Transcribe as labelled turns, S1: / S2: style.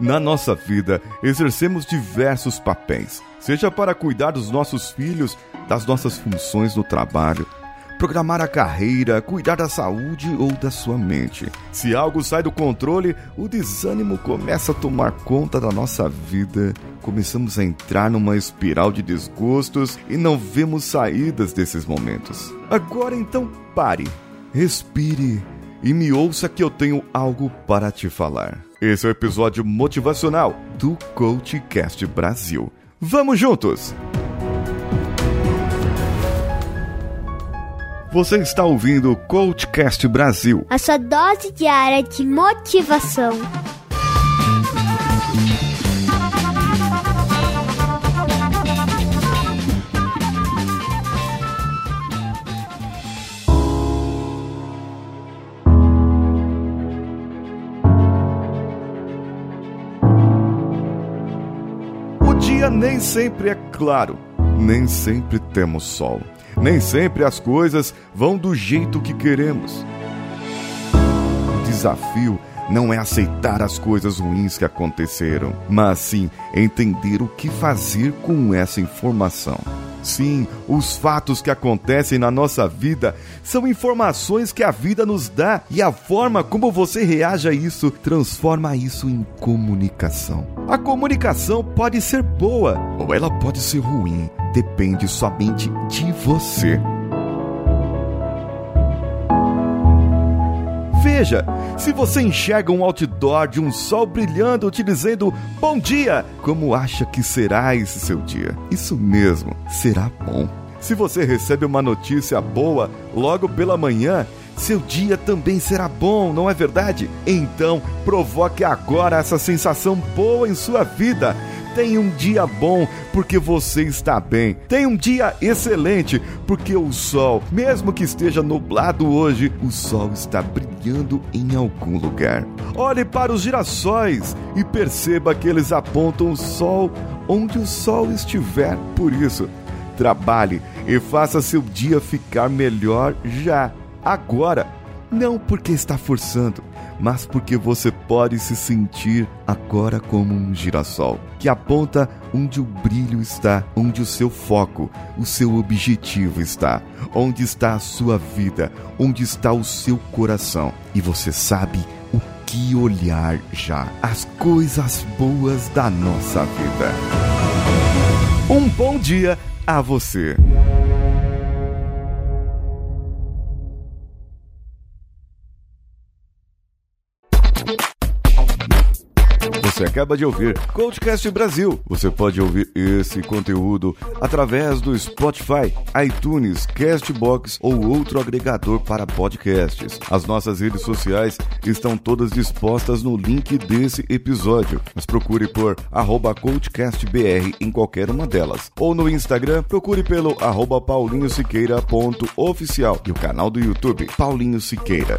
S1: Na nossa vida, exercemos diversos papéis, seja para cuidar dos nossos filhos, das nossas funções no trabalho, programar a carreira, cuidar da saúde ou da sua mente. Se algo sai do controle, o desânimo começa a tomar conta da nossa vida. Começamos a entrar numa espiral de desgostos e não vemos saídas desses momentos. Agora então pare, respire e me ouça que eu tenho algo para te falar. Esse é o episódio motivacional do Coachcast Brasil. Vamos juntos! Você está ouvindo o Coachcast Brasil.
S2: A sua dose diária de motivação.
S1: Dia nem sempre é claro, nem sempre temos sol. Nem sempre as coisas vão do jeito que queremos. O desafio não é aceitar as coisas ruins que aconteceram, mas sim entender o que fazer com essa informação. Sim, os fatos que acontecem na nossa vida são informações que a vida nos dá e a forma como você reage a isso transforma isso em comunicação. A comunicação pode ser boa ou ela pode ser ruim, depende somente de você. Veja, se você enxerga um outdoor de um sol brilhando te dizendo bom dia, como acha que será esse seu dia? Isso mesmo, será bom. Se você recebe uma notícia boa logo pela manhã, seu dia também será bom, não é verdade? Então, provoque agora essa sensação boa em sua vida. Tenha um dia bom porque você está bem. Tenha um dia excelente porque o sol, mesmo que esteja nublado hoje, o sol está brilhando em algum lugar. Olhe para os girassóis e perceba que eles apontam o sol onde o sol estiver. Por isso, trabalhe e faça seu dia ficar melhor já, agora. Não porque está forçando, mas porque você pode se sentir agora como um girassol que aponta onde o brilho está, onde o seu foco, o seu objetivo está, onde está a sua vida, onde está o seu coração. E você sabe o que olhar já, as coisas boas da nossa vida. Um bom dia a você. Você acaba de ouvir Coachcast Brasil. Você pode ouvir esse conteúdo através do Spotify, iTunes, Castbox ou outro agregador para podcasts. As nossas redes sociais estão todas dispostas no link desse episódio. Mas procure por arroba CoachCastBR em qualquer uma delas. Ou no Instagram, procure pelo arroba paulinhosiqueira.oficial e o canal do YouTube Paulinho Siqueira.